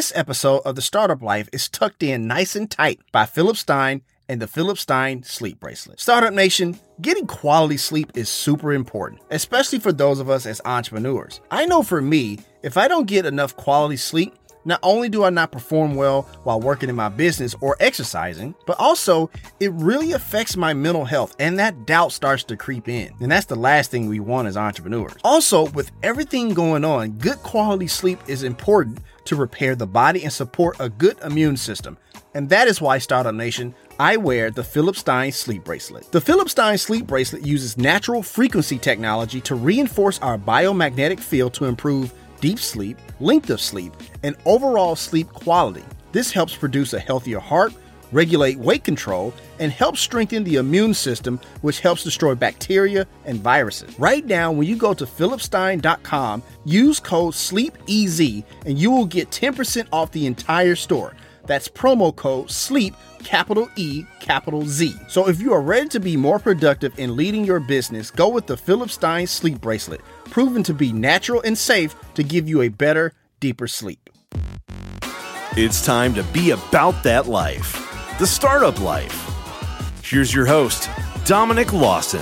This episode of The Startup Life is tucked in nice and tight by Philip Stein and the Philip Stein Sleep Bracelet. Startup Nation, getting quality sleep is super important, especially for those of us as entrepreneurs. I know for me, if I don't get enough quality sleep, not only do I not perform well while working in my business or exercising, but also it really affects my mental health and that doubt starts to creep in. And that's the last thing we want as entrepreneurs. Also, with everything going on, good quality sleep is important to repair the body and support a good immune system. And that is why Startup Nation, I wear the Philip Stein sleep bracelet. The Philip Stein sleep bracelet uses natural frequency technology to reinforce our biomagnetic field to improve deep sleep, length of sleep, and overall sleep quality. This helps produce a healthier heart, regulate weight control, and help strengthen the immune system, which helps destroy bacteria and viruses. Right now, when you go to philipstein.com, use code SLEEPEZ and you will get 10% off the entire store. That's promo code SLEEP, capital E, capital Z. So if you are ready to be more productive in leading your business, go with the Philip Stein Sleep Bracelet, proven to be natural and safe to give you a better, deeper sleep. It's time to be about that life, the startup life. Here's your host, Dominic Lawson.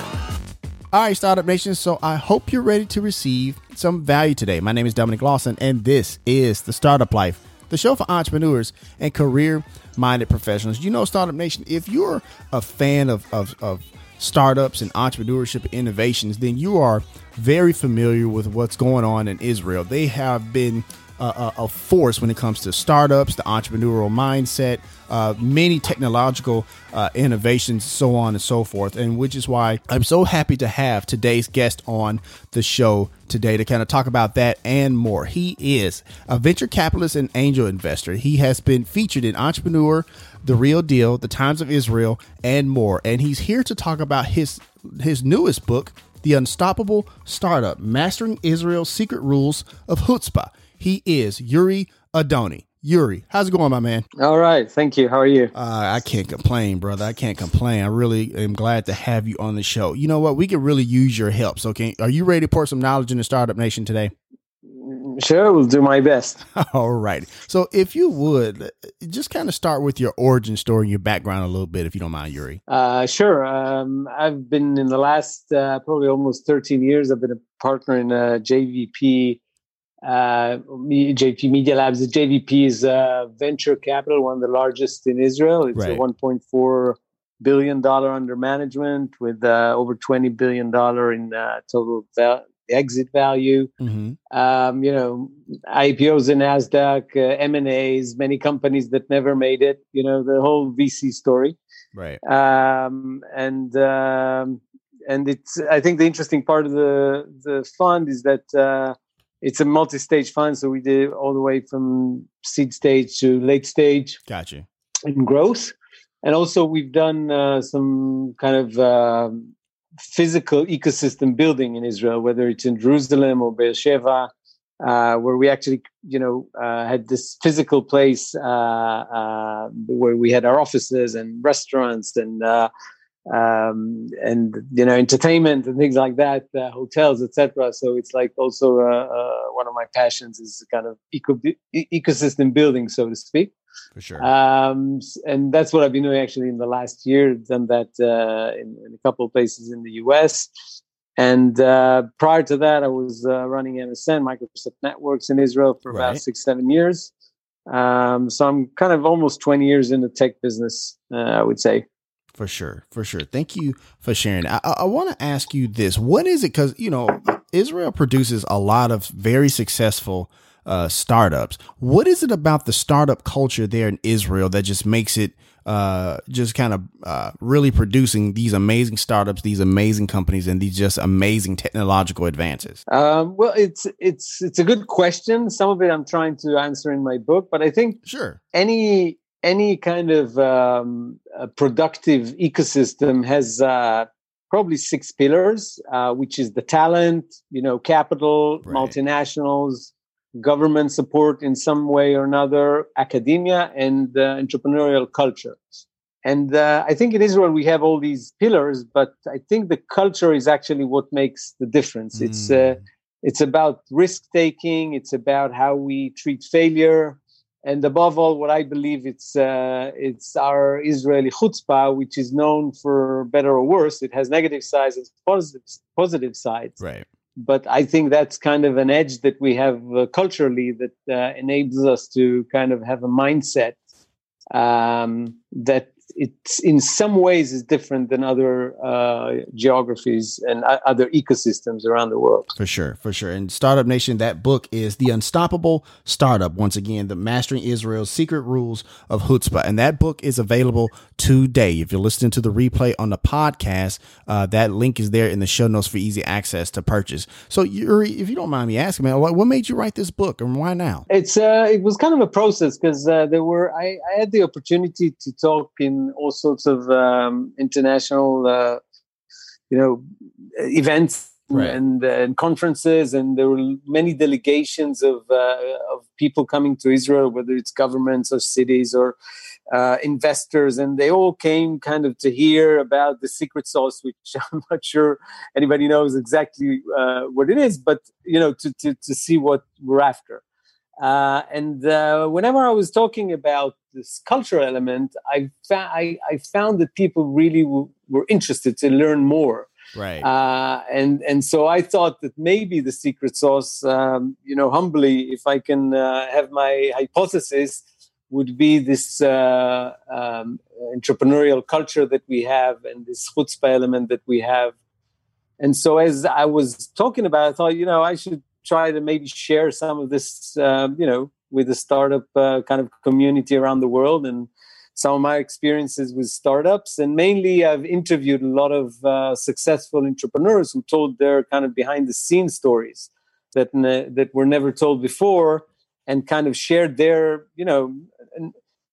All right, Startup Nation. So I hope you're ready to receive some value today. My name is Dominic Lawson, and this is the Startup Life the show for entrepreneurs and career minded professionals. You know, Startup Nation, if you're a fan of, of, of startups and entrepreneurship innovations, then you are very familiar with what's going on in Israel. They have been a, a, force when it comes to startups, the entrepreneurial mindset, uh, many technological uh, innovations, so on and so forth. And which is why I'm so happy to have today's guest on the show today to kind of talk about that and more. He is a venture capitalist and angel investor. He has been featured in Entrepreneur, The Real Deal, The Times of Israel, and more. And he's here to talk about his his newest book, The Unstoppable Startup: Mastering Israel's Secret Rules of Chutzpah. He is Yuri Adoni. Yuri, how's it going, my man? All right, thank you. How are you? Uh, I can't complain, brother. I can't complain. I really am glad to have you on the show. You know what? We could really use your help. So, can are you ready to pour some knowledge in the startup nation today? Sure, we'll do my best. All right. So, if you would just kind of start with your origin story and your background a little bit, if you don't mind, Yuri. Uh, sure. Um, I've been in the last uh, probably almost 13 years. I've been a partner in a JVP uh, JVP Media Labs. The JVP is uh, venture capital, one of the largest in Israel. It's right. a 1.4 billion dollar under management with uh, over 20 billion dollar in uh, total val- exit value. Mm-hmm. Um, you know, IPOs in Nasdaq, uh, M and A's, many companies that never made it. You know, the whole VC story. Right. Um, and um, and it's I think the interesting part of the the fund is that uh, it's a multi-stage fund, so we did all the way from seed stage to late stage. Gotcha. In growth, and also we've done uh, some kind of uh, physical ecosystem building in Israel, whether it's in Jerusalem or Beersheba, uh, where we actually, you know, uh, had this physical place uh, uh, where we had our offices and restaurants and um, and you know entertainment and things like that, uh, hotels, etc. So it's like also uh, uh, one of my passions is kind of eco- ecosystem building, so to speak. For sure. Um, and that's what I've been doing actually in the last year. Done that uh, in, in, a couple of places in the U.S. And uh, prior to that, I was uh, running MSN, Microsoft Networks in Israel for right. about six, seven years. Um, so I'm kind of almost 20 years in the tech business, I would say. For sure, for sure. Thank you for sharing. I, I want to ask you this: What is it? Because you know, Israel produces a lot of very successful uh, startups. What is it about the startup culture there in Israel that just makes it uh, just kind of uh, really producing these amazing startups, these amazing companies, and these just amazing technological advances? Um, well, it's it's it's a good question. Some of it I'm trying to answer in my book, but I think sure any any kind of um, productive ecosystem has uh, probably six pillars, uh, which is the talent, you know, capital, right. multinationals, government support in some way or another, academia, and uh, entrepreneurial culture. And uh, I think in Israel we have all these pillars, but I think the culture is actually what makes the difference. Mm. It's uh, it's about risk taking. It's about how we treat failure and above all, what I believe it's uh, it's our Israeli chutzpah, which is known for better or worse. It has negative sides and positive positive sides. Right. But I think that's kind of an edge that we have uh, culturally that uh, enables us to kind of have a mindset um, that it in some ways is different than other uh, geographies and uh, other ecosystems around the world. For sure, for sure. And Startup Nation, that book is The Unstoppable Startup. Once again, the Mastering Israel's Secret Rules of Chutzpah. And that book is available today. If you're listening to the replay on the podcast, uh, that link is there in the show notes for easy access to purchase. So, Uri, if you don't mind me asking, man, what made you write this book and why now? It's uh, it was kind of a process because uh, there were I, I had the opportunity to talk in all sorts of um, international, uh, you know, events right. and, and, conferences, and there were many delegations of uh, of people coming to Israel, whether it's governments or cities or uh, investors, and they all came kind of to hear about the secret sauce, which I'm not sure anybody knows exactly uh, what it is, but you know, to, to to see what we're after. Uh, and uh, whenever I was talking about this cultural element, I, fa- I, I found that people really w- were interested to learn more. Right. Uh, and and so I thought that maybe the secret sauce, um, you know, humbly, if I can uh, have my hypothesis, would be this uh, um, entrepreneurial culture that we have and this chutzpah element that we have. And so as I was talking about, it, I thought, you know, I should try to maybe share some of this, um, you know, with the startup uh, kind of community around the world and some of my experiences with startups. And mainly, I've interviewed a lot of uh, successful entrepreneurs who told their kind of behind the scenes stories that ne- that were never told before, and kind of shared their, you know,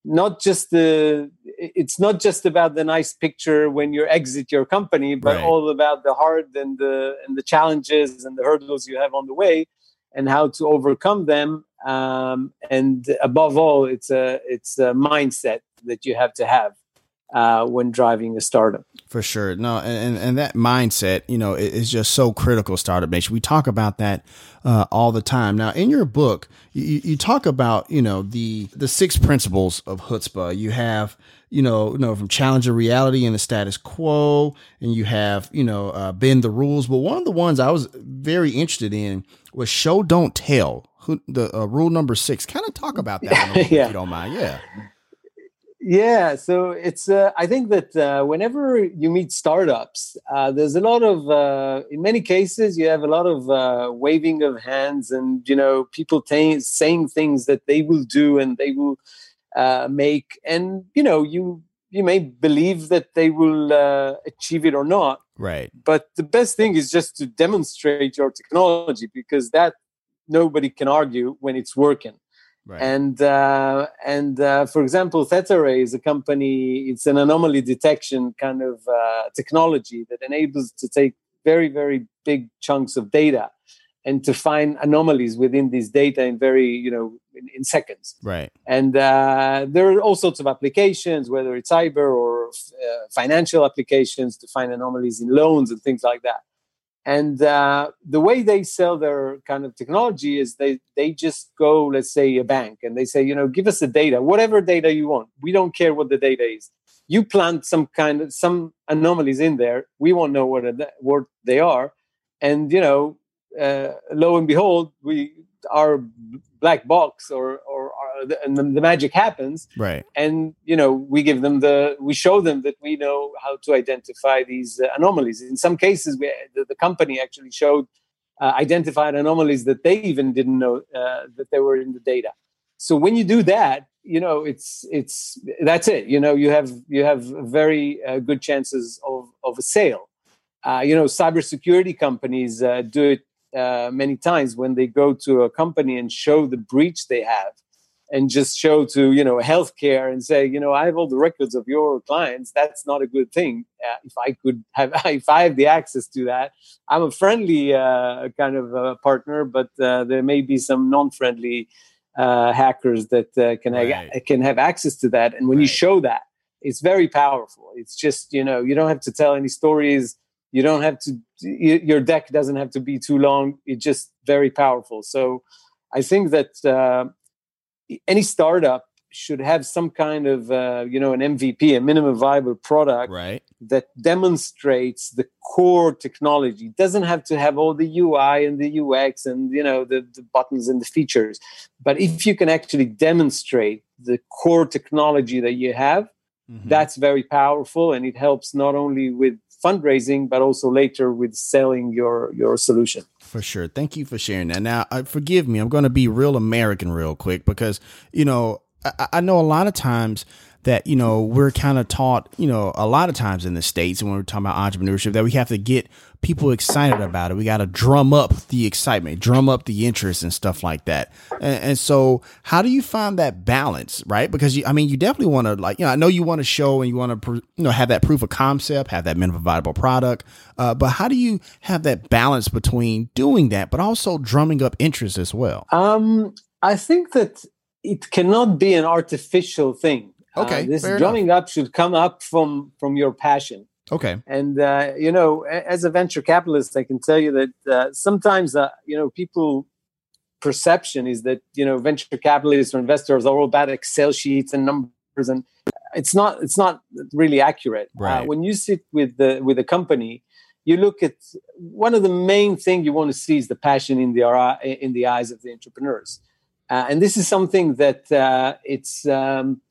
not just the it's not just about the nice picture when you exit your company but right. all about the hard and the and the challenges and the hurdles you have on the way and how to overcome them um, and above all it's a it's a mindset that you have to have uh, when driving a startup. For sure, no, and and that mindset, you know, is just so critical. Startup Nation, we talk about that uh, all the time. Now, in your book, you, you talk about you know the the six principles of chutzpah. You have you know, you know, from challenging reality and the status quo, and you have, you know, uh, bend the rules. But one of the ones I was very interested in was show, don't tell. Who, The uh, rule number six. Kind of talk about that, yeah. if you don't mind. Yeah. Yeah, so it's. Uh, I think that uh, whenever you meet startups, uh, there's a lot of. Uh, in many cases, you have a lot of uh, waving of hands, and you know, people t- saying things that they will do and they will uh, make, and you know, you you may believe that they will achieve it or not. Right. But the best thing is just to demonstrate your technology because that nobody can argue when it's working. Right. And uh, and uh, for example, ThetaRay is a company. It's an anomaly detection kind of uh, technology that enables to take very very big chunks of data and to find anomalies within these data in very you know in, in seconds. Right. And uh, there are all sorts of applications, whether it's cyber or uh, financial applications, to find anomalies in loans and things like that and uh, the way they sell their kind of technology is they they just go let's say a bank and they say you know give us the data whatever data you want. We don't care what the data is. You plant some kind of some anomalies in there. We won't know what what they are. And you know uh, lo and behold we our black box or or and the, the, magic happens. Right. And you know we give them the we show them that we know how to identify these uh, anomalies. In some cases we, the, the company actually showed uh, identified anomalies that they even didn't know uh, that they were in the data. So when you do that you know it's it's that's it. You know you have you have very uh, good chances of of a sale. Uh, you know cybersecurity companies uh, do it uh, many times when they go to a company and show the breach they have and just show to you know healthcare and say you know i have all the records of your clients. That's not a good thing. Uh, if i could have if i have the access to that i'm a friendly uh, kind of uh, partner but uh, there may be some non-friendly uh, hackers that uh, can right. ha- can have access to that. And when right. you show that it's very powerful. It's just you know you don't have to tell any stories. You don't have to your deck doesn't have to be too long it's just very powerful so i think that any startup should have some kind of uh, you know an MVP, a minimum viable product right. that demonstrates the core technology. It doesn't have to have all the UI and the UX and you know the, the buttons and the features, but if you can actually demonstrate the core technology that you have, mm-hmm. that's very powerful, and it helps not only with fundraising, but also later with selling your your solution. For sure. Thank you for sharing that. Now, uh, forgive me. I'm going to be real American real quick because you know I, I know a lot of times that you know we're kind of taught you know a lot of times in the states when we're talking about entrepreneurship that we have to get people excited about it. We got to drum up the excitement drum up the interest and stuff like that. And, and so how do you find that balance right? Because you, i mean you definitely want to like you know i know you want to show and you want to you know have that proof of concept have that minimum viable product uh, but how do you have that balance between doing that but also drumming up interest as well? Um i think that it cannot be an artificial thing okay, uh, this drumming enough. up should come up from from your passion. Okay, and uh, you know, as a venture capitalist, I can tell you that uh, sometimes uh, you know people perception is that you know venture capitalists or investors are all about Excel sheets and numbers, and it's not it's not really accurate. Uh, right. when you sit with the with a company, you look at one of the main thing you want to see is the passion in the in the eyes of the entrepreneurs, and this is something that uh, it's. Um,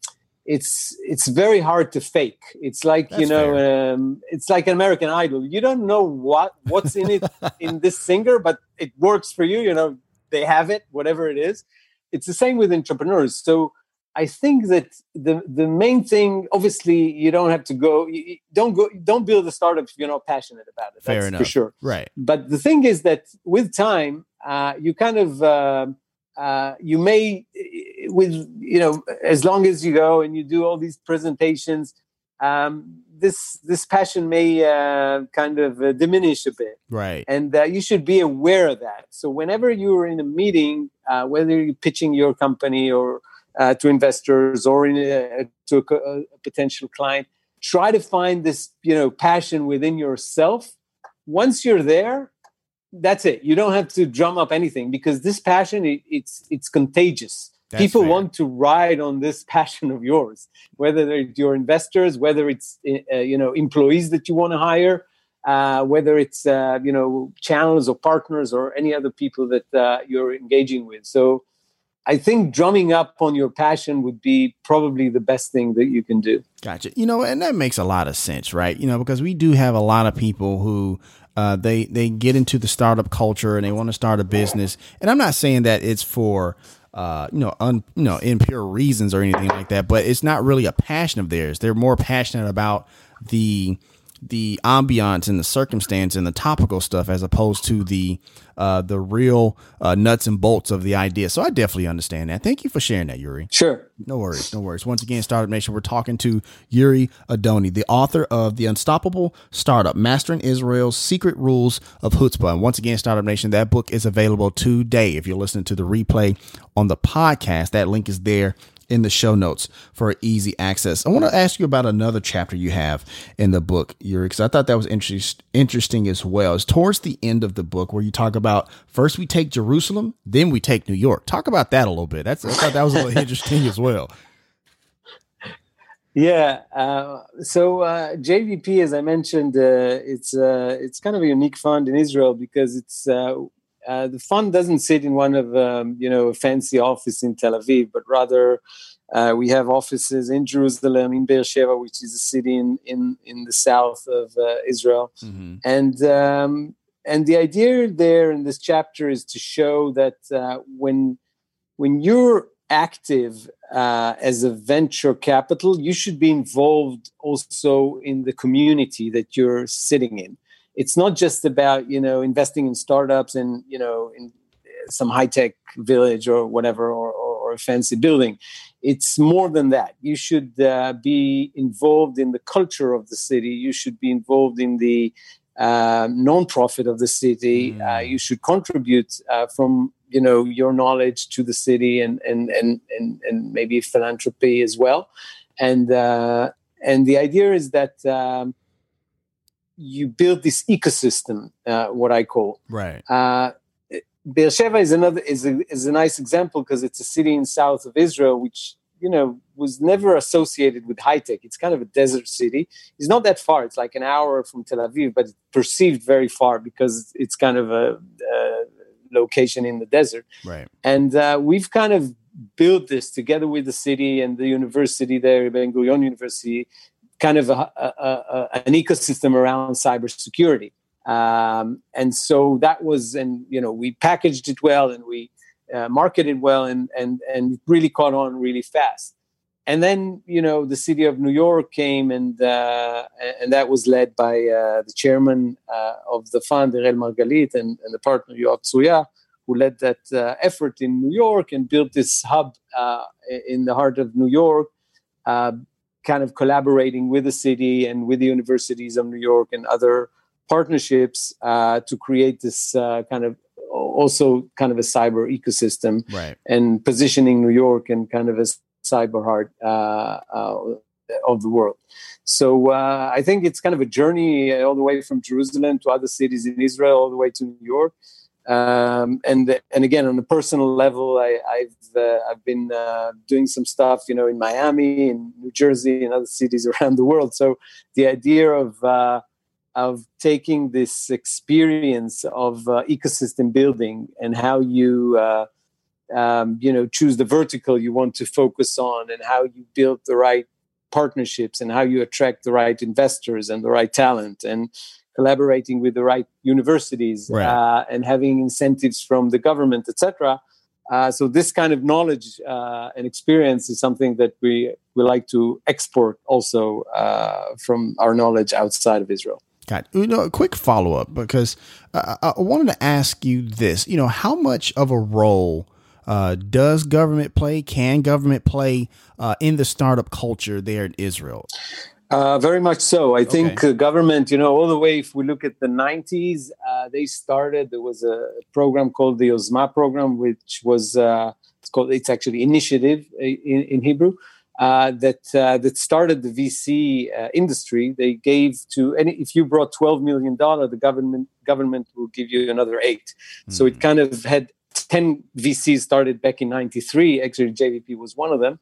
it's it's very hard to fake. It's like That's you know um, it's like an american idol. You don't know what what's in it in this singer but it works for you you know they have it whatever it is. It's the same with entrepreneurs. So i think that the the main thing obviously you don't have to go you, don't go don't build a startup if you're not passionate about it. Fair enough. for sure. Right. But the thing is that with time uh, you kind of uh, uh, you may with you know as long as you go and you do all these presentations um, this this passion may uh, kind of uh, diminish a bit. Right. And uh, you should be aware of that. So whenever you're in a meeting uh, whether you're pitching your company or uh, to investors or in a, to a, a potential client try to find this you know passion within yourself. Once you're there that's it. You don't have to drum up anything because this passion it, it's it's contagious. That's People fair. want to ride on this passion of yours, whether it's your investors, whether it's uh, you know employees that you want to hire, uh, whether it's uh, you know channels or partners or any other people that uh, you're engaging with. So, I think drumming up on your passion would be probably the best thing that you can do. Gotcha. You know, and that makes a lot of sense, right? You know, because we do have a lot of people who uh, they they get into the startup culture and they want to start a business. And I'm not saying that it's for uh, you know, un, you know, impure reasons or anything like that, but it's not really a passion of theirs. They're more passionate about the the ambiance and the circumstance and the topical stuff as opposed to the uh, the real uh, nuts and bolts of the idea. So I definitely understand that. Thank you for sharing that, Yuri. Sure. No worries. No worries. Once again, Startup Nation, we're talking to Yuri Adoni, the author of The Unstoppable Startup, Mastering Israel's Secret Rules of Chutzpah. And once again, Startup Nation, that book is available today. If you're listening to the replay on the podcast, that link is there in the show notes for easy access. I want to ask you about another chapter you have in the book, Yuri, because I thought that was interest, interesting as well. It's towards the end of the book where you talk about first we take Jerusalem, then we take New York. Talk about that a little bit. That's I thought that was a little interesting as well. Yeah. Uh, so uh, JVP, as I mentioned, uh, it's uh, it's kind of a unique fund in Israel because it's uh, the fund doesn't sit in one of um, you know a fancy office in Tel Aviv, but rather uh, we have offices in Jerusalem, in Beersheba, which is a city in in, in the south of uh, Israel, mm-hmm. and um, and the idea there in this chapter is to show that uh, when when you're active uh, as a venture capital, you should be involved also in the community that you're sitting in it's not just about you know investing in startups and you know in some high tech village or whatever or, or, or, a fancy building. It's more than that. You should uh, be involved in the culture of the city. You should be involved in the uh, non-profit of the city. Mm. Uh, you should contribute uh, from you know your knowledge to the city and and and and, and maybe philanthropy as well. And uh, and the idea is that. Um, you build this ecosystem, uh, what I call. Right. Uh, Beersheba is another is a, is a nice example because it's a city in south of Israel, which you know was never associated with high tech. It's kind of a desert city. It's not that far. It's like an hour from Tel Aviv, but it's perceived very far because it's kind of a, a location in the desert. Right. And uh, we've kind of built this together with the city and the university there, Ben Gurion University, kind of a, a, a, an ecosystem around cybersecurity. Um, and so that was, and you know, we packaged it well and we uh, marketed well, and and and really caught on really fast. And then you know, the city of New York came, and uh, and that was led by uh, the chairman uh, of the fund, Erel Margalit, and, and the partner Yoav Tsruya, who led that uh, effort in New York and built this hub uh, in the heart of New York kind of collaborating with the city and with the universities of New York and other partnerships uh, to create this uh, kind of also kind of a cyber ecosystem right. and positioning New York and kind of a cyber heart uh, uh of the world. So uh, I think it's kind of a journey all the way from Jerusalem to other cities in Israel, all the way to New York. Um, and and again on a personal level, I, have uh, I've been uh, doing some stuff, you know, in Miami, in New Jersey, and other cities around the world. So the idea of uh, of taking this experience of uh, ecosystem building and how you uh, um, you know choose the vertical you want to focus on and how you build the right partnerships and how you attract the right investors and the right talent and collaborating with the right universities right. Uh, and having incentives from the government etc uh, so this kind of knowledge uh, and experience is something that we we like to export also uh, from our knowledge outside of Israel. Got you know a quick follow up because uh, I wanted to ask you this. You know, how much of a role uh, does government play? Can government play uh, in the startup culture there in Israel? Uh, very much so. I okay. think uh, government, you know, all the way. If we look at the '90s, uh, they started. There was a program called the Yozma program, which was uh, it's called. It's actually initiative in, in Hebrew uh, that uh, that started the VC uh, industry. They gave to any if you brought twelve million dollar, the government government will give you another 8 mm-hmm. So it hmm. kind of had ten VCs started back in '93. Actually, JVP was one of them,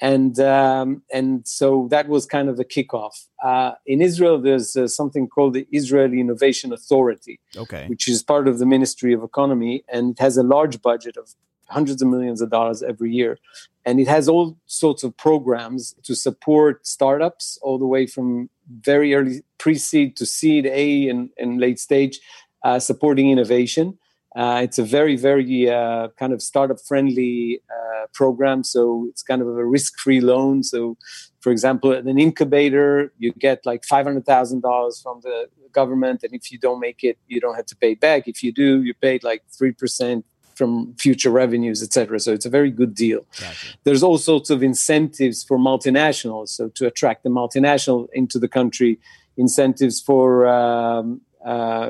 and um, and so that was kind of the kickoff. Uh, in Israel, there's uh, something called the Israeli Innovation Authority, okay. which is part of the Ministry of Economy, and it has a large budget of hundreds of millions of dollars every year. And it has all sorts of programs to support startups, all the way from very early pre seed to seed A and, and late stage, uh, supporting innovation. Uh, it's a very, very uh, kind of startup friendly uh, program. So it's kind of a risk free loan. So, for example, at an incubator, you get like $500,000 from the government. And if you don't make it, you don't have to pay back. If you do, you paid like 3%, from future revenues, etc. So it's a very good deal. Gotcha. There's all sorts of incentives for multinationals, so to attract the multinational into the country, incentives for um,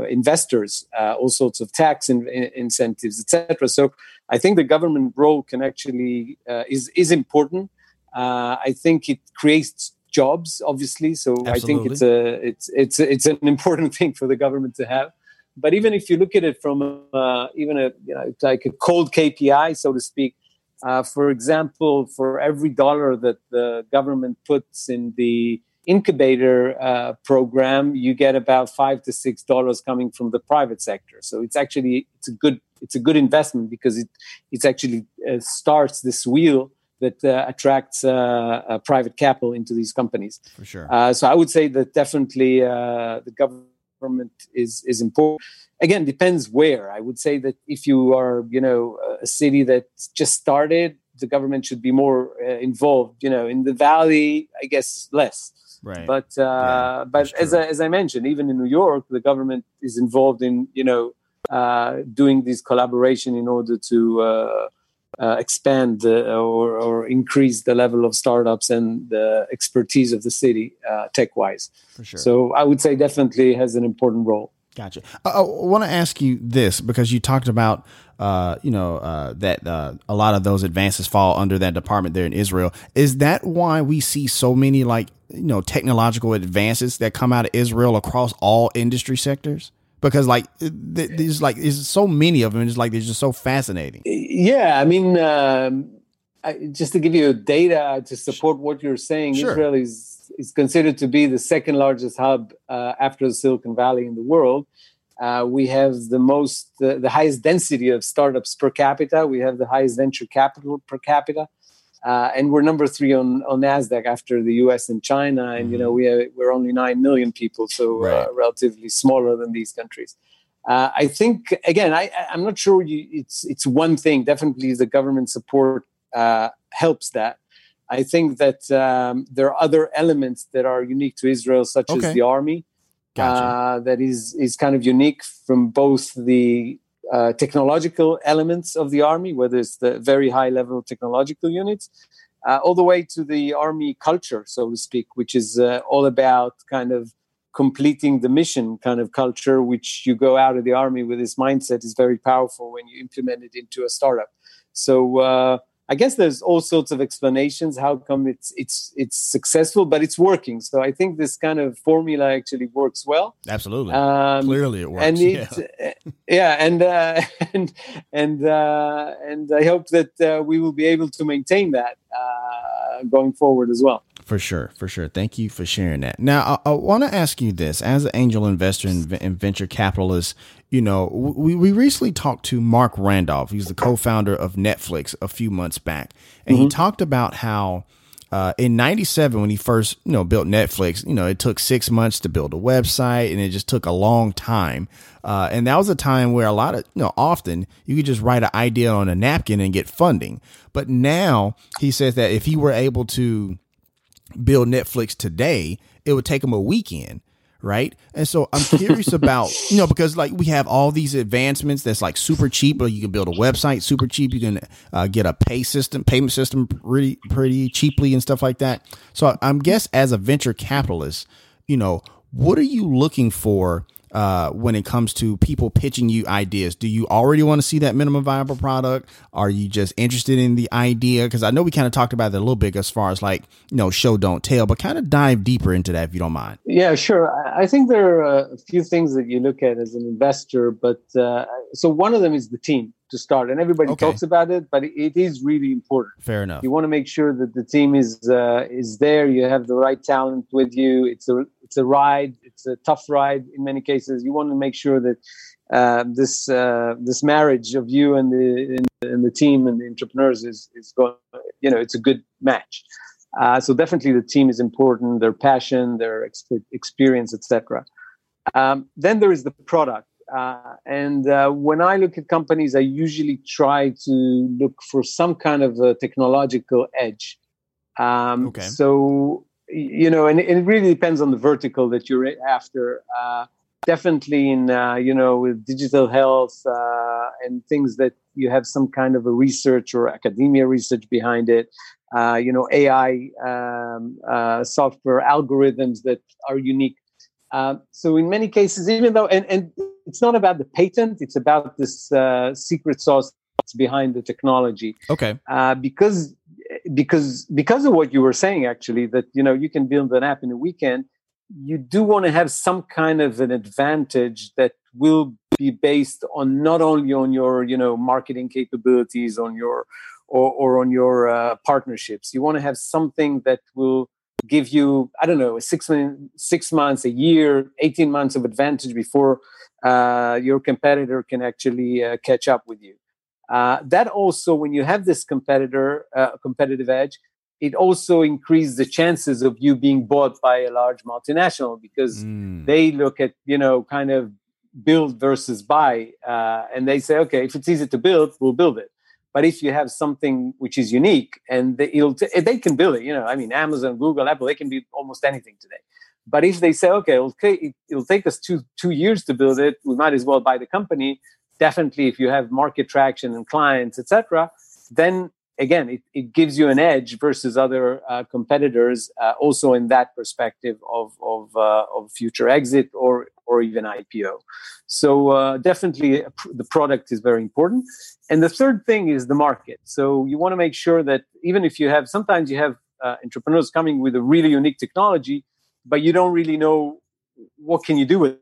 investors, uh, all sorts of tax in, in, incentives, etc. So I think the government role can actually uh, is is important. Uh, I think it creates jobs, obviously. So Absolutely. I think it's a it's it's it's an important thing for the government to have. But even if you look at it from uh, even a you know like a cold KPI, so to speak, uh, for example, for every dollar that the government puts in the incubator uh, program, you get about five to six dollars coming from the private sector. So it's actually it's a good it's a good investment because it it's actually uh, starts this wheel that uh, attracts uh, private capital into these companies. For sure. so I would say that definitely the government is is important again depends where i would say that if you are you know a city that just started the government should be more uh, involved you know in the valley i guess less right but uh, yeah, but as I, as I mentioned even in new york the government is involved in you know uh, doing this collaboration in order to uh, uh, expand or, or, increase the level of startups and the expertise of the city uh, tech wise. For sure. So I would say definitely has an important role. Gotcha. I, I want to ask you this because you talked about, uh, you know, uh, that uh, a lot of those advances fall under that department there in Israel. Is that why we see so many like you know technological advances that come out of Israel across all industry sectors? because like there's like there's so many of them. It's like they're just so fascinating. Yeah, I mean, um, I, just to give you data to support what you're saying, sure. Israel is is considered to be the second largest hub uh, after the Silicon Valley in the world. Uh, we have the most, the, the, highest density of startups per capita. We have the highest venture capital per capita, uh, and we're number three on, on Nasdaq after the U.S. and China. And mm-hmm. you know we have, we're only nine million people, so uh, relatively smaller than these countries. Uh, I think again, I, I'm not sure you, it's it's one thing. Definitely, the government support uh, helps that. I think that um, there are other elements that are unique to Israel, such okay. as the army, gotcha. uh, that is is kind of unique from both the uh, technological elements of the army, whether it's the very high level technological units, uh, all the way to the army culture, so to speak, which is uh, all about kind of completing the mission kind of culture, which you go out of the army with this mindset is very powerful when you implement it into a startup. So uh, I guess there's all sorts of explanations how come it's it's it's successful, but it's working. So I think this kind of formula actually works well. Absolutely, um, clearly it works. And it, yeah. yeah, and uh, and and uh, and I hope that uh, we will be able to maintain that uh, going forward as well. For sure, for sure. Thank you for sharing that. Now, I, I want to ask you this: as an angel investor and, and venture capitalist, you know, we, we recently talked to Marc Randolph. He's the co-founder of Netflix a few months back, and mm-hmm. he talked about how uh, in 97 when he first you know built netflix you know it took six months to build a website and it just took a long time uh, and that was a time where a lot of you know often you could just write an idea on a napkin and get funding but now he says that if he were able to build netflix today it would take them a weekend right? And so I'm curious about, you know, because like we have all these advancements that's like super cheap, or you can build a website super cheap. You can uh, get a pay system, payment system pretty pretty cheaply and stuff like that. So I'm guess as a venture capitalist, you know, what are you looking for uh, when it comes to people pitching you ideas? Do you already want to see that minimum viable product? Are you just interested in the idea? Because I know we kind of talked about that a little bit as far as like, you know, show, don't tell, but kind of dive deeper into that if you don't mind. Yeah, sure. I think there are a few things that you look at as an investor, but uh, so one of them is the team to start and everybody okay. talks about it but it is really important fair enough you want to make sure that the team is uh, is there you have the right talent with you it's a it's a ride it's a tough ride in many cases you want to make sure that uh, this uh, this marriage of you and the and the team and the entrepreneurs is is going you know it's a good match uh, so definitely the team is important their passion their experience etc um, then there is the product uh, and uh, when I look at companies, I usually try to look for some kind of a technological edge. Um, okay. So, you know, and, and, it really depends on the vertical that you're after. Uh, definitely in, uh, you know, with digital health uh, and things that you have some kind of a research or academia research behind it. Uh, you know, AI um, software algorithms that are unique. so in many cases, even though, and, and it's not about the patent; it's about this uh, secret sauce behind the technology. Okay. Uh, because because because of what you were saying, actually, that you know you can build an app in a weekend. You do want to have some kind of an advantage that will be based on not only on your you know marketing capabilities, on your or, or on your uh, partnerships. You want to have something that will give you I don't know six six months, a year, eighteen months of advantage before uh, your competitor can actually uh, catch up with you. Uh, that also, when you have this competitor uh, competitive edge, it also increases the chances of you being bought by a large multinational because mm. they look at you know kind of build versus buy, uh, and they say, okay, if it's easy to build, we'll build it. But if you have something which is unique and they, t- they can build it, you know, I mean, Amazon, Google, Apple, they can build almost anything today. But if they say, okay, okay, it'll take us two two years to build it, we might as well buy the company. Definitely, if you have market traction and clients, etc., then again, it, it gives you an edge versus other uh, competitors. Uh, also, in that perspective of of, uh, of future exit or or even IPO. So uh, definitely, the product is very important. And the third thing is the market. So you want to make sure that even if you have, sometimes you have uh, entrepreneurs coming with a really unique technology but you don't really know what can you do with.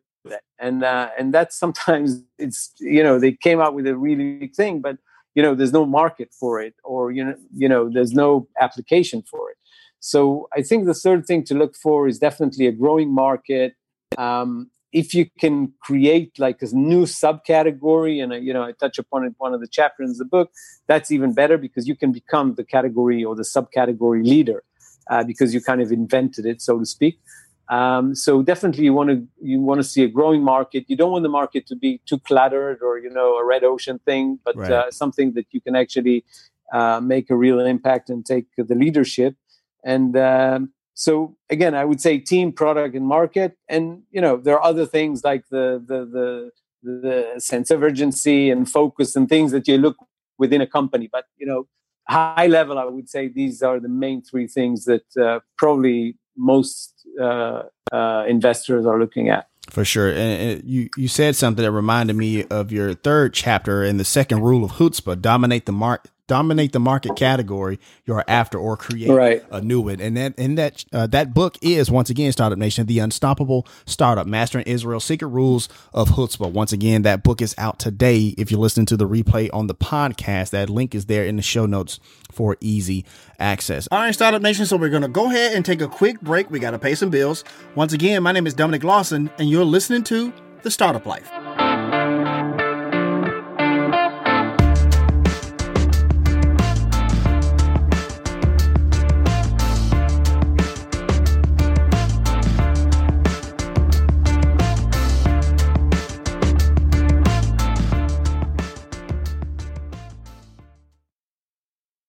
And uh, and that's sometimes it's you know they came out with a really big thing, but you know there's no market for it, or you know you know there's no application for it. So I think the third thing to look for is definitely a growing market. Um, if you can create like a new subcategory and you know i touch upon it one of the chapters in the book that's even better because you can become the category or the subcategory leader uh, because you kind of invented it so to speak um, so definitely you want to you want to see a growing market. You don't want the market to be too cluttered or you know a red ocean thing but right. uh, something that you can actually uh, make a real impact and take the leadership. And um, so again i would say team product and market. And you know there are other things like the the the the sense of urgency and focus and things that you look within a company. But you know high level i would say these are the main three things that uh, probably most Uh, uh, investors are looking at for sure. And, you, you said something that reminded me of your third chapter in the second rule of chutzpah, dominate the mark, dominate the market category you're after or create right. a new one. And that and that uh, that book is once again Startup Nation, the unstoppable startup mastering Israel's secret rules of chutzpah. Once again, that book is out today. If you're listening to the replay on the podcast, that link is there in the show notes for easy access. All right, Startup Nation. So we're gonna go ahead and take a quick break. We gotta pay some bills. Once again, my name is Dominic Lawson, and you're listening to the Startup Life.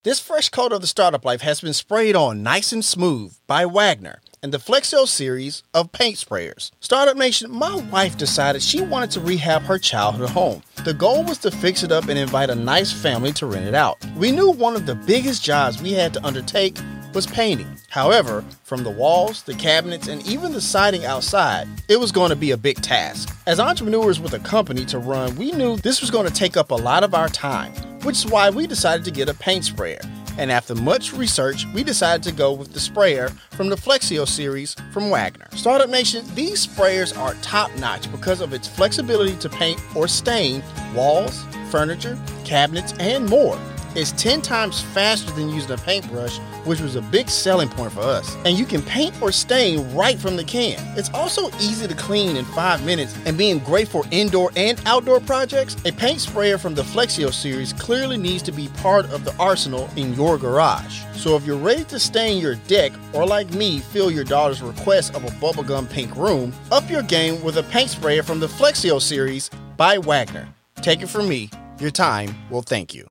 This fresh coat of the startup life has been sprayed on nice and smooth by Wagner and the Flexio series of paint sprayers. Startup Nation, my wife decided she wanted to rehab her childhood home. The goal was to fix it up and invite a nice family to rent it out. We knew one of the biggest jobs we had to undertake was painting. However, from the walls, the cabinets, and even the siding outside, it was going to be a big task. As entrepreneurs with a company to run, we knew this was going to take up a lot of our time which is why we decided to get a paint sprayer. And after much research, we decided to go with the sprayer from the Flexio series from Wagner. Startup Nation, these sprayers are top notch because of its flexibility to paint or stain walls, furniture, cabinets, and more. It's 10 times faster than using a paintbrush, which was a big selling point for us. And you can paint or stain right from the can. It's also easy to clean in 5 minutes and being great for indoor and outdoor projects. A paint sprayer from the Flexio series clearly needs to be part of the arsenal in your garage. So if you're ready to stain your deck or like me, fill your daughter's request of a bubblegum pink room, up your game with a paint sprayer from the Flexio series by Wagner. Take it from me, your time will thank you.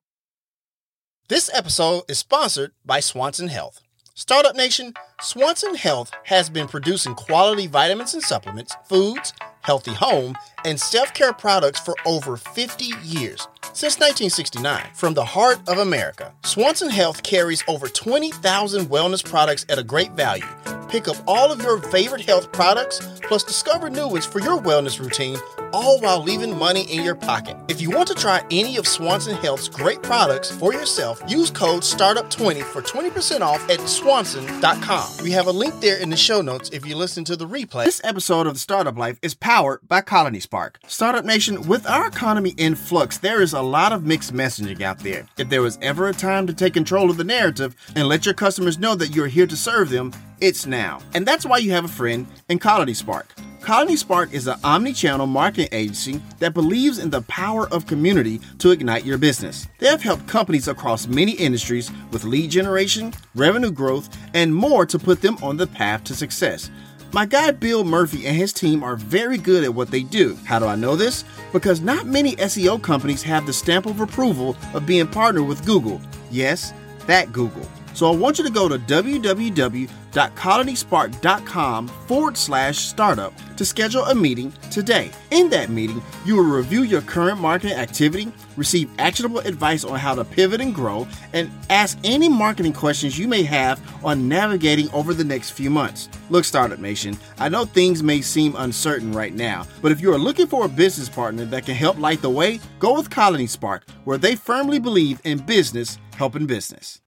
This episode is sponsored by Swanson Health. Startup Nation, Swanson Health has been producing quality vitamins and supplements, foods, healthy home, and self care products for over 50 years. Since 1969, from the heart of America, Swanson Health carries over 20,000 wellness products at a great value. Pick up all of your favorite health products, plus discover new ones for your wellness routine all while leaving money in your pocket. If you want to try any of Swanson Health's great products for yourself, use code STARTUP20 for 20% off at swanson.com. We have a link there in the show notes if you listen to the replay. This episode of The Startup Life is powered by Colony Spark. Startup Nation, with our economy in flux, there is a lot of mixed messaging out there. If there was ever a time to take control of the narrative and let your customers know that you're here to serve them, it's now. And that's why you have a friend in Colony Spark. Colony Spark is an omni channel marketing agency that believes in the power of community to ignite your business. They have helped companies across many industries with lead generation, revenue growth, and more to put them on the path to success. My guy Bill Murphy and his team are very good at what they do. How do I know this? Because not many SEO companies have the stamp of approval of being partnered with Google. Yes, that Google. So I want you to go to www.colonyspark.com forward slash startup to schedule a meeting today. In that meeting, you will review your current marketing activity, receive actionable advice on how to pivot and grow, and ask any marketing questions you may have on navigating over the next few months. Look, Startup Nation, I know things may seem uncertain right now, but if you are looking for a business partner that can help light the way, go with Colony Spark, where they firmly believe in business helping business.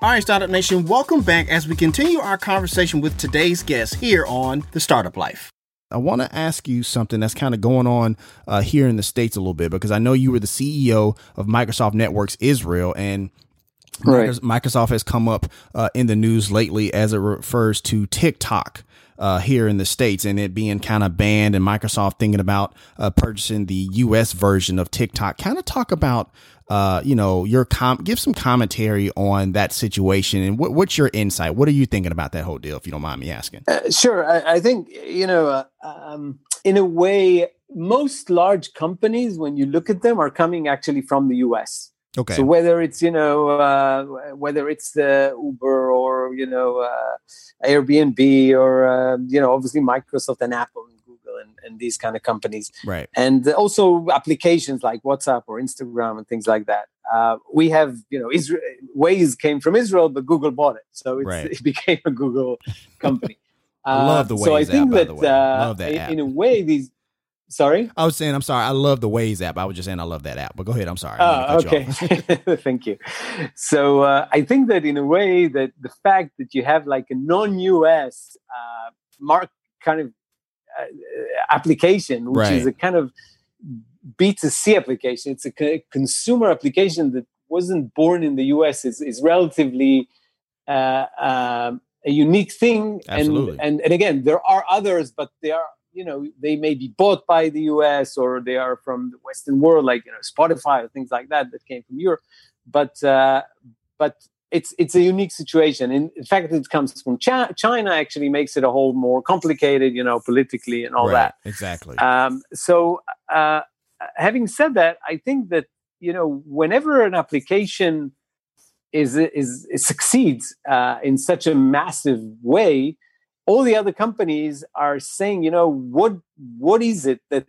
All right, Startup Nation, welcome back as we continue our conversation with today's guest here on The Startup Life. I want to ask you something that's kind of going on uh, here in the States a little bit because I know you were the CEO of Microsoft Networks Israel and right. Microsoft has come up uh, in the news lately as it refers to TikTok. Uh, here in the states and it being kind of banned and Microsoft thinking about uh, purchasing the US version of TikTok. Kind of talk about uh, you know, your com give some commentary on that situation and what, what's your insight? What are you thinking about that whole deal, if you don't mind me asking? Uh, sure. I, I, think, you know, uh, um, in a way, most large companies, when you look at them, are coming actually from the US. Okay. So whether it's you know uh, whether it's the Uber or you know uh, Airbnb or uh, you know obviously Microsoft and Apple and, these kind of companies. Right. And also applications like WhatsApp or Instagram and things like that. Uh, we have, you know, Israel, Waze came from Israel, but Google bought it. So right. it became a Google company. Love the Waze uh, so I think app, that, uh, love that in, in a way, these Sorry, I was saying I'm sorry. I love the Waze app. I was just saying I love that app. But go ahead. I'm sorry. Oh, okay. Thank you. So uh, I think that in a way that the fact that you have like a non-US uh, mark kind of uh, application, which right. is a kind of B2C application. It's a consumer application that wasn't born in the US. is is relatively uh, um, a unique thing. Absolutely. And, and, and again, there are others, but they are, you know, they may be bought by the US or they are from the Western world, like, you know, Spotify or things like that that came from Europe. But, uh, but it's it's a unique situation. In, in fact, it comes from China, China. Actually, makes it a whole more complicated, you know, politically and all right, that. Exactly. Um, so, uh, having said that, I think that you know, whenever an application is is, is succeeds uh, in such a massive way, all the other companies are saying, you know, what what is it that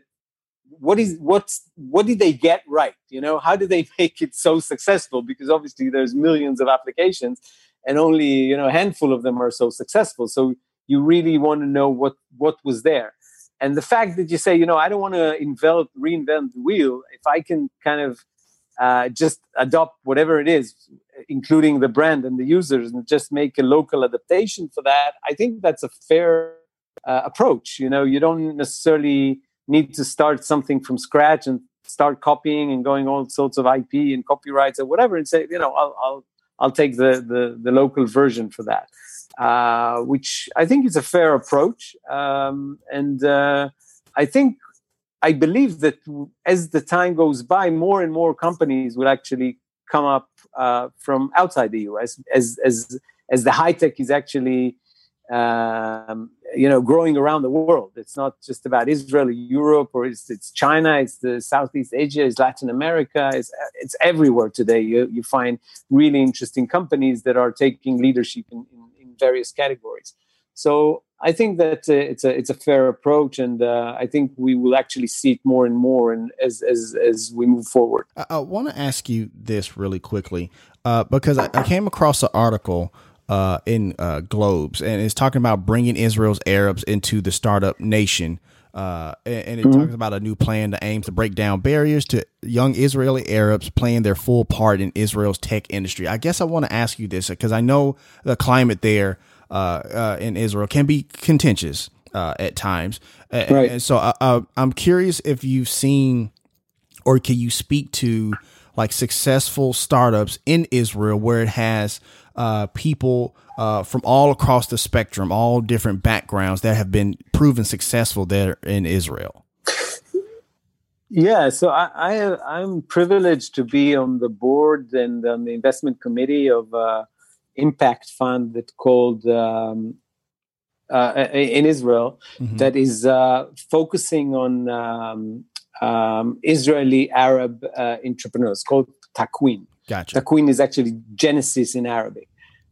what is what's what did they get right? You know how did they make it so successful? Because obviously there's millions of applications and only you know a handful of them are so successful. So you really want to know what what was there. And the fact that you say you know i don't want to invent reinvent the wheel. If i can kind of uh, just adopt whatever it is including the brand and the users and just make a local adaptation for that i think that's a fair uh, approach. You know you don't necessarily need to start something from scratch and start copying and going all sorts of IP and copyrights or whatever, and say, you know, I'll I'll I'll take the the, the local version for that, uh, which I think is a fair approach, um, and uh, I think I believe that as the time goes by, more and more companies will actually come up uh, from outside the US as as as the high tech is actually um, you know growing around the world. It's not just about israel europe or it's, it's china it's the southeast asia it's latin america it's, it's everywhere today. You, you find really interesting companies that are taking leadership in, in, in various categories. So i think that uh, it's a it's a fair approach and uh, i think we will actually see it more and more and as as as we move forward. I, I want to ask you this really quickly uh, because I, I came across an article uh, in uh, Globes, and it's talking about bringing Israel's Arabs into the startup nation. Uh, and, and, it mm-hmm. talks about a new plan that aims to break down barriers to young Israeli Arabs playing their full part in Israel's tech industry. I guess I want to ask you this because I know the climate there uh, uh, in Israel can be contentious uh, at times. Right. And so I, I'm curious if you've seen or can you speak to like successful startups in Israel where it has uh, people uh, from all across the spectrum, all different backgrounds that have been proven successful there in Israel? Yeah, so I, I am privileged to be on the board and on the investment committee of uh, impact fund that called um, uh, in Israel mm-hmm. that is uh, focusing on um, um, Israeli Arab uh, entrepreneurs called Takwin. Gotcha. Takwin is actually Genesis in Arabic.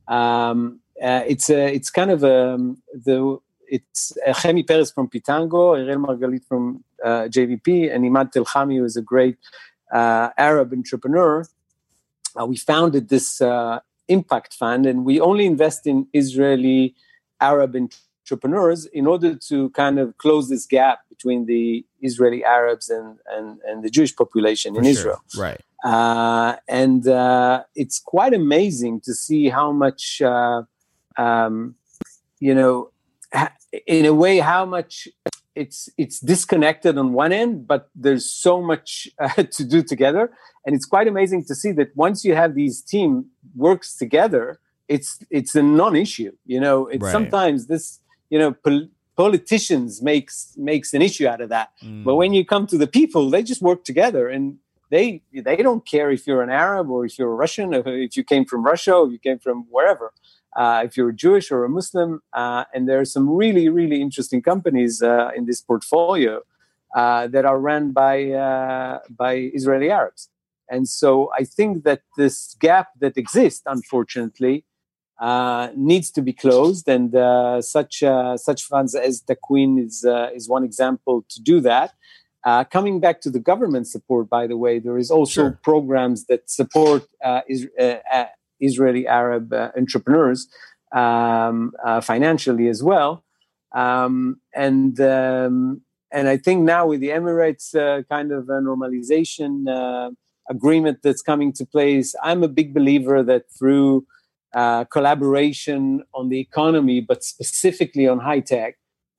Um, uh, it's a, it's kind of a, um, the it's uh, Chemi Peres from Pitango, Ariel Margalit from uh, JVP, and Imad Telhami, who is a great uh, Arab entrepreneur. Uh, we founded this uh, impact fund, and we only invest in Israeli Arab entrepreneurs in order to kind of close this gap between the Israeli Arabs and and, and the Jewish population For in sure. Israel. Right. Uh, and uh, it's quite amazing to see how much, uh, um, you know, in a way, how much it's it's disconnected on one end, but there's so much uh, to do together, and it's quite amazing to see that once you have these team works together, it's it's a non-issue. You know, it's Right. sometimes this you know pol- politicians makes makes an issue out of that, but when you come to the people, they just work together and. They they don't care if you're an Arab or if you're a Russian, or if you came from Russia or you came from wherever uh, if you're Jewish or a Muslim. Uh, and there are some really, really interesting companies uh, in this portfolio uh, that are run by uh, by Israeli Arabs. And so I think that this gap that exists, unfortunately, uh, needs to be closed. And uh, such uh, such funds as Takwin is uh, is one example to do that. Uh, coming back to the government support, by the way, there is also Sure. programs that support uh, is, uh, uh, Israeli Arab uh, entrepreneurs um, uh, financially as well. Um, and um, and I think now with the Emirates uh, kind of a normalization uh, agreement that's coming to place, I'm a big believer that through uh, collaboration on the economy, but specifically on high tech,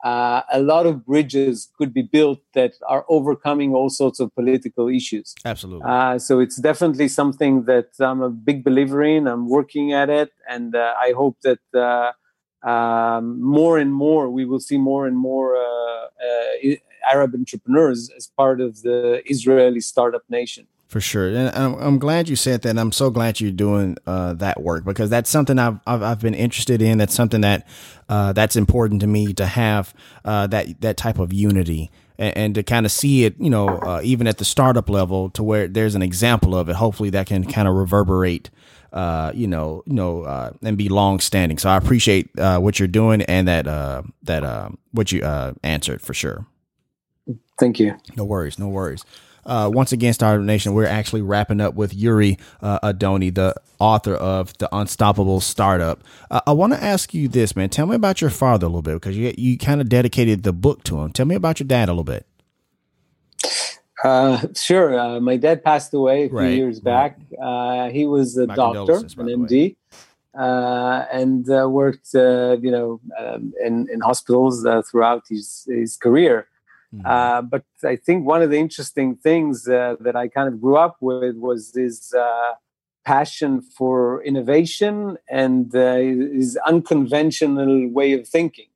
uh, a lot of bridges could be built that are overcoming all sorts of political issues. Absolutely. Uh, so it's definitely something that I'm a big believer in. I'm working at it, and uh, I hope that uh, um, more and more we will see more and more uh, uh, Arab entrepreneurs as part of the Israeli startup nation. For sure, and I'm, I'm glad you said that. I'm so glad you're doing uh, that work because that's something I've, I've I've been interested in. That's something that uh, that's important to me to have uh, that that type of unity and, and to kind of see it, you know, uh, even at the startup level, to where there's an example of it. Hopefully, that can kind of reverberate, uh, you know, you know, uh, and be long standing. So I appreciate uh, what you're doing and that uh, that what you uh, answered for sure. Thank you. No worries, no worries. Uh, once again, Startup Nation, we're actually wrapping up with Uri uh, Adoni, the author of The Unstoppable Startup. Uh, I want to ask you this, man. Tell me about your father a little bit because you you kind of dedicated the book to him. Tell me about your dad a little bit. Uh, sure. Uh, my dad passed away a few Right, years back. Uh, he was a My doctor, an. MD, uh, and uh, worked, uh, you know, um, in in hospitals uh, throughout his his career. Mm-hmm. Uh, but I think one of the interesting things uh, that I kind of grew up with was his uh, passion for innovation and uh, his unconventional way of thinking.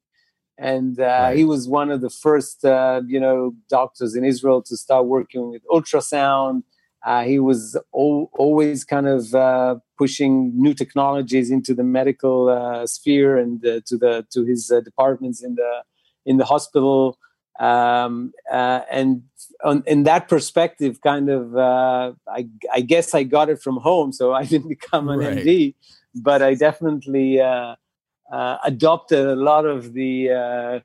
And uh, Right. he was one of the first, uh, you know, doctors in Israel to start working with ultrasound. Uh, he was al- always kind of uh, pushing new technologies into the medical uh, sphere and uh, to the to his uh, departments in the in the hospital um, uh, and on, in that perspective, kind of, uh, I, I guess I got it from home, so I didn't become an Right. MD, but I definitely uh, uh, adopted a lot of the uh,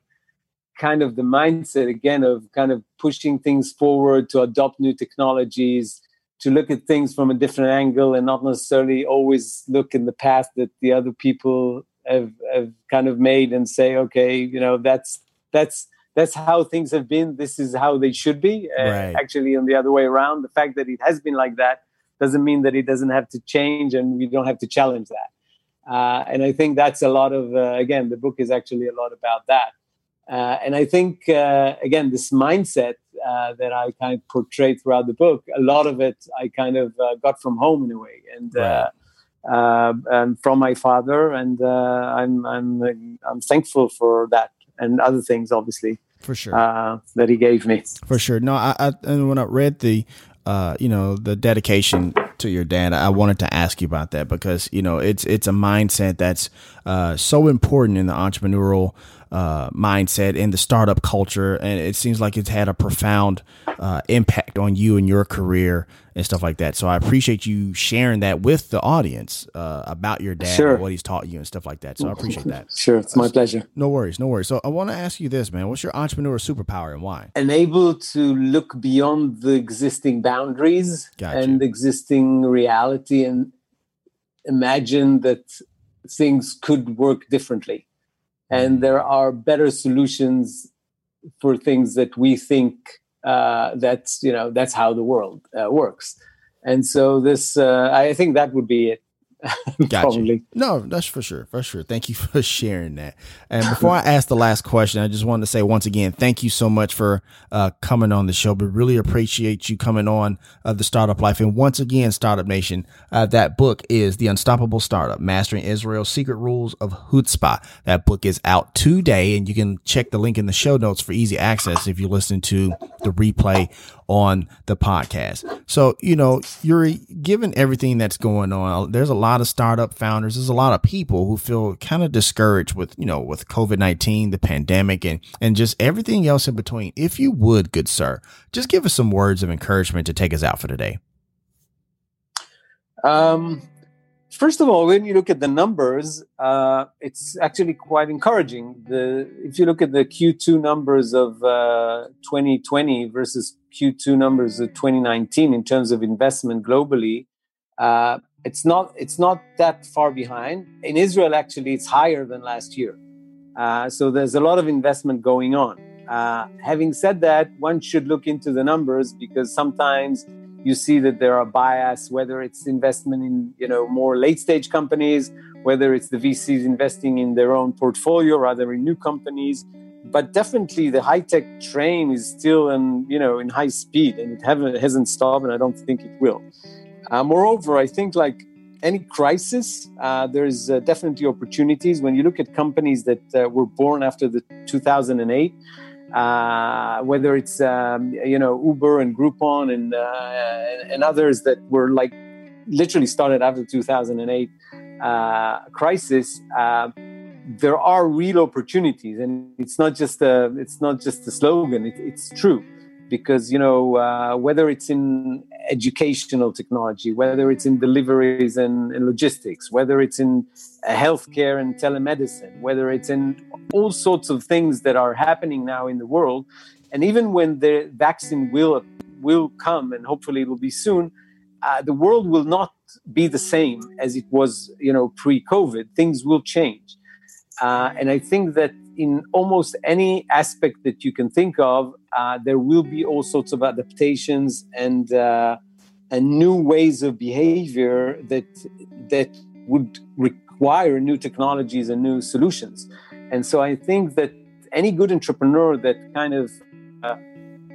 kind of the mindset again of kind of pushing things forward to adopt new technologies, to look at things from a different angle, and not necessarily always look in the path that the other people have, have kind of made and say, okay, you know, that's that's that's how things have been. This is how they should be. Uh, Right. Actually, on the other way around, the fact that it has been like that doesn't mean that it doesn't have to change, and we don't have to challenge that. Uh, and I think that's a lot of uh, again, the book is actually a lot about that. Uh, and I think uh, again, this mindset uh, that I kind of portray throughout the book, a lot of it I kind of uh, got from home in a way, and. Uh, uh, and from my father, and uh, I'm I'm I'm thankful for that and other things, obviously, For sure. uh, that he gave me. For sure. No, I, I and when I read the, uh, you know, the dedication to your dad, I wanted to ask you about that because you know it's it's a mindset that's uh, so important in the entrepreneurial uh, mindset and the startup culture, and it seems like it's had a profound uh, impact on you and your career and stuff like that. So I appreciate you sharing that with the audience uh, about your dad Sure. and what he's taught you and stuff like that. So I appreciate that. Sure, it's my pleasure. No worries, no worries. So I want to ask you this, man. What's your entrepreneur superpower and why? And able to look beyond the existing boundaries Gotcha. and existing reality and imagine that things could work differently. And there are better solutions for things that we think uh, that's you know that's how the world uh, works. And so this, uh, I think that would be it. Gotcha. No, that's for sure. For sure. Thank you for sharing that. And before I ask the last question, I just wanted to say once again, thank you so much for uh, coming on the show. But really appreciate you coming on uh, the Startup Life. And once again, Startup Nation, uh, that book is The Unstoppable Startup, Mastering Israel's Secret Rules of Chutzpah. That book is out today, and you can check the link in the show notes for easy access if you listen to the replay on the podcast. So, you know, you're given everything that's going on. There's a lot of startup founders. There's a lot of people who feel kind of discouraged with, you know, with COVID-19, the pandemic and, and just everything else in between. If you would, good sir, just give us some words of encouragement to take us out for today. Um, First of all, when you look at the numbers, uh, it's actually quite encouraging. The, if you look at the Q2 numbers of uh, 2020 versus Q2 numbers of 2019 in terms of investment globally, uh, it's not it's not that far behind. In Israel, actually, it's higher than last year. Uh, so there's a lot of investment going on. Uh, having said that, one should look into the numbers because sometimes you see that there are bias, whether it's investment in you know more late stage companies, whether it's the VCs investing in their own portfolio rather in new companies. But definitely, the high tech train is still in you know in high speed, and it haven't hasn't stopped, and I don't think it will. Uh, moreover, I think like any crisis, uh, there's uh, definitely opportunities. When you look at companies that uh, were born after the 2008, uh, whether it's um, you know Uber and Groupon and uh, and others that were like literally started after 2008 uh, crisis. Uh, there are real opportunities, and it's not just a it's not just a slogan. It, it's true because you know uh, whether it's in educational technology whether it's in deliveries and, and, logistics whether it's in healthcare and telemedicine whether it's in all sorts of things that are happening now in the world. And even when the vaccine will will come and hopefully it will be soon uh, the world will not be the same as it was you know pre-covid. Things will change. Uh, and i think that in almost any aspect that you can think of, uh, there will be all sorts of adaptations and uh, and new ways of behavior that that would require new technologies and new solutions. And so I think that any good entrepreneur that kind of uh,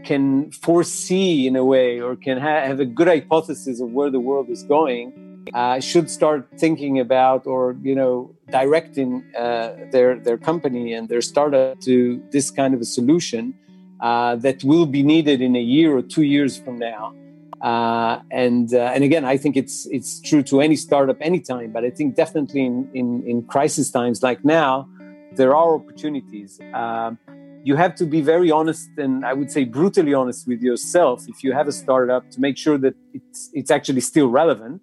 can foresee in a way or can ha- have a good hypothesis of where the world is going uh, should start thinking about or you know directing uh, their their company and their startup to this kind of a solution uh, that will be needed in a year or two years from now. Uh, and uh, and again, I think it's it's true to any startup anytime, but I think definitely in in, in crisis times like now, there are opportunities. Um, you have to be very honest and I would say brutally honest with yourself if you have a startup to make sure that it's it's actually still relevant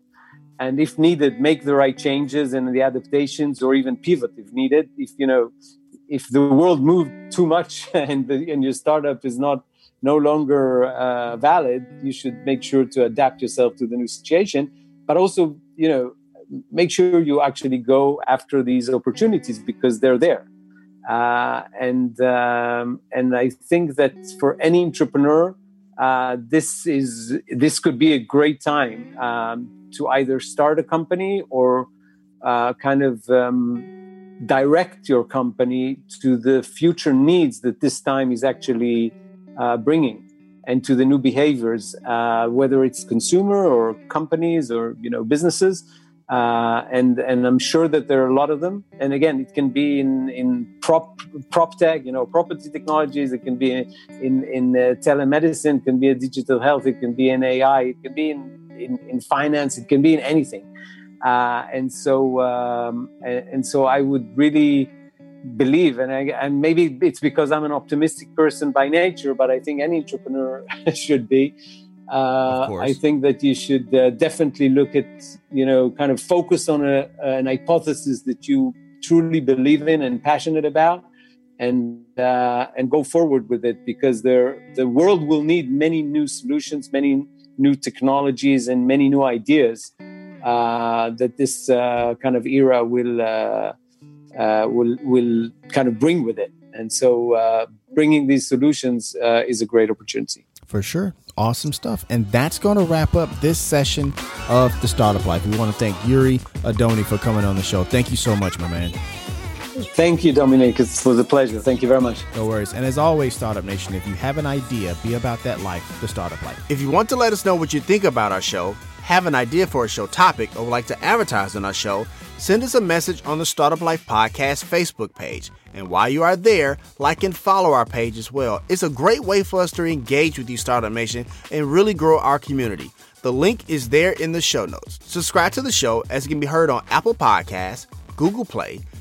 and if needed make the right changes and the adaptations or even pivot if needed. If you know if the world moved too much and, the, and your startup is not no longer uh, valid you should make sure to adapt yourself to the new situation. But also you know make sure you actually go after these opportunities because they're there. Uh, and um, and I think that for any entrepreneur, uh, this is this could be a great time um, to either start a company or uh, kind of um, direct your company to the future needs that this time is actually uh, bringing and to the new behaviors uh, whether it's consumer or companies or you know businesses uh, and and I'm sure that there are a lot of them. And again, it can be in in prop prop tech, you know, property technologies. It can be in in uh, telemedicine. It can be a digital health. It can be in AI. It can be in in, in finance, it can be in anything. Uh, and so um, and, and, so I would really believe, and, I, and maybe it's because I'm an optimistic person by nature, but I think any entrepreneur should be. Uh, I think that you should uh, definitely look at, you know, kind of focus on a, an hypothesis that you truly believe in and passionate about, and uh, and go forward with it because there the world will need many new solutions, many new technologies and many new ideas uh, that this uh, kind of era will uh, uh will will kind of bring with it. And so, uh, bringing these solutions uh, is a great opportunity. For sure. awesome stuff. And that's going to wrap up this session of the Startup Life. We want to thank Uri Adoni for coming on the show. Thank you so much, my man. Thank you, Dominic. It was a pleasure. Thank you very much. No worries. And as always, Startup Nation, if you have an idea, be about that life, the startup life. If you want to let us know what you think about our show, have an idea for a show topic, or would like to advertise on our show, send us a message on the Startup Life Podcast Facebook page. And while you are there, like and follow our page as well. It's a great way for us to engage with you, Startup Nation, and really grow our community. The link is there in the show notes. Subscribe to the show as it can be heard on Apple Podcasts, Google Play,